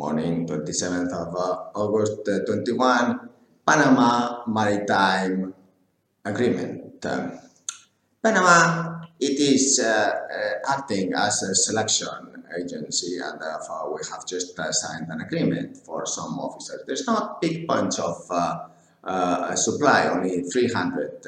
morning, 27th of uh, August uh, 21, Panama Maritime Agreement. Um, Panama, it is uh, uh, acting as a selection agency and therefore we have just uh, signed an agreement for some officers. There's not big bunch of supply, only 300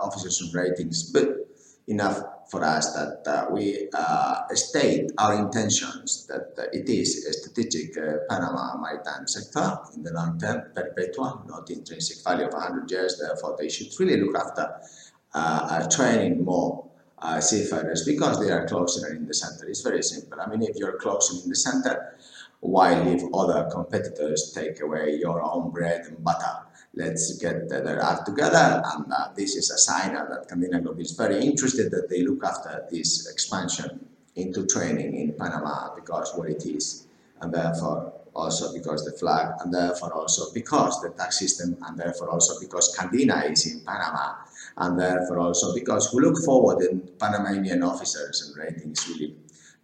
officers and ratings, but enough for us that uh, we uh, state our intentions that uh, it is a strategic Panama maritime sector in the long term, perpetual, not intrinsic value of 100 years. Therefore, they should really look after training more uh, seafarers because they are closer in the center. It's very simple. I mean, if you're closer in the center, why leave other competitors take away your own bread and butter? Let's get their act together. And uh, this is a sign that Candina Group is very interested that they look after this expansion into training in Panama because what it is, and therefore also because the flag, and therefore also because the tax system, and therefore also because Candina is in Panama, and therefore also because we look forward in Panamanian officers and ratings really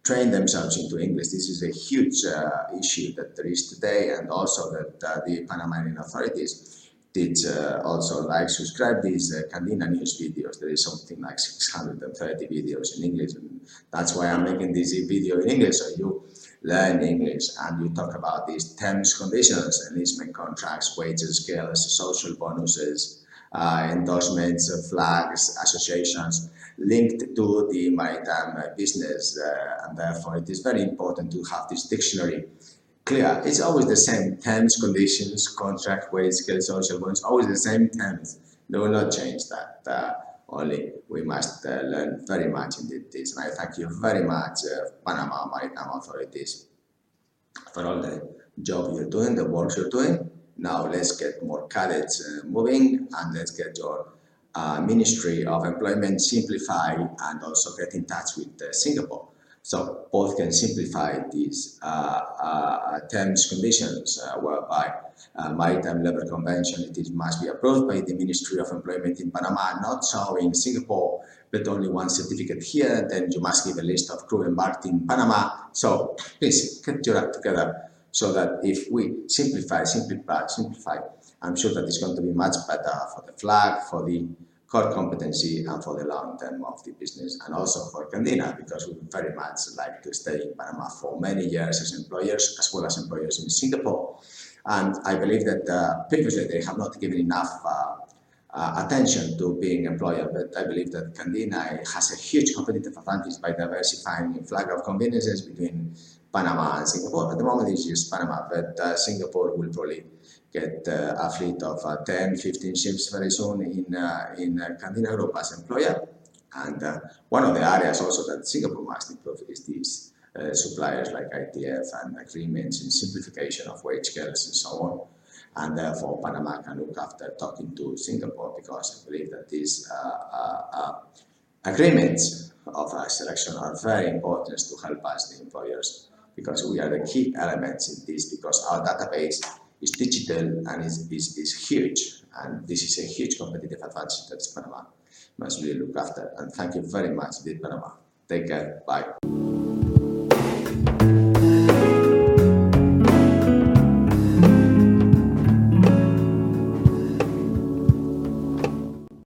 train themselves into English. This is a huge uh, issue that there is today, and also that uh, the Panamanian authorities did uh, also like subscribe these uh, Candina news videos. There is something like 630 videos in English. And that's why I'm making this video in English. So you learn English and you talk about these terms, conditions, enlistment contracts, wages scales, social bonuses, uh, endorsements, flags, associations linked to the maritime business. Uh, and therefore it is very important to have this dictionary clear. It's always the same terms, conditions, contract, wage, scale, social bonus, always the same terms. They will not change that. Uh, only we must uh, learn very much in this. And I thank you very much, uh, Panama Maritime Authorities, for all the job you're doing, the work you're doing. Now let's get more cadets uh, moving and let's get your uh, Ministry of Employment simplified and also get in touch with uh, Singapore so both can simplify these uh, uh, terms conditions uh, whereby maritime labor convention it is, must be approved by the Ministry of Employment in Panama, not so in Singapore, but only one certificate here. Then you must give a list of crew embarked in Panama. So please get your act together so that if we simplify, simplify, simplify, I'm sure that it's going to be much better for the flag, for the core competency and for the long term of the business and also for Candina because we very much like to stay in Panama for many years as employers as well as employers in Singapore. And I believe that uh, previously they have not given enough uh, uh, attention to being employer, but I believe that Candina has a huge competitive advantage by diversifying in flag of conveniences between Panama and Singapore. At the moment it's just Panama, but uh, Singapore will probably get uh, a fleet of uh, 10, 15 ships very soon in, uh, in Candina Group as employer. And one of the areas also that Singapore must improve is these suppliers like ITF and agreements in simplification of wage scales and so on and therefore Panama can look after talking to Singapore because I believe that these uh, uh, uh, agreements of selection are very important to help us, the employers, because we are the key elements in this because our database is digital and is, is, is huge. And this is a huge competitive advantage that Panama must really look after. And thank you very much, Panama. Take care. Bye.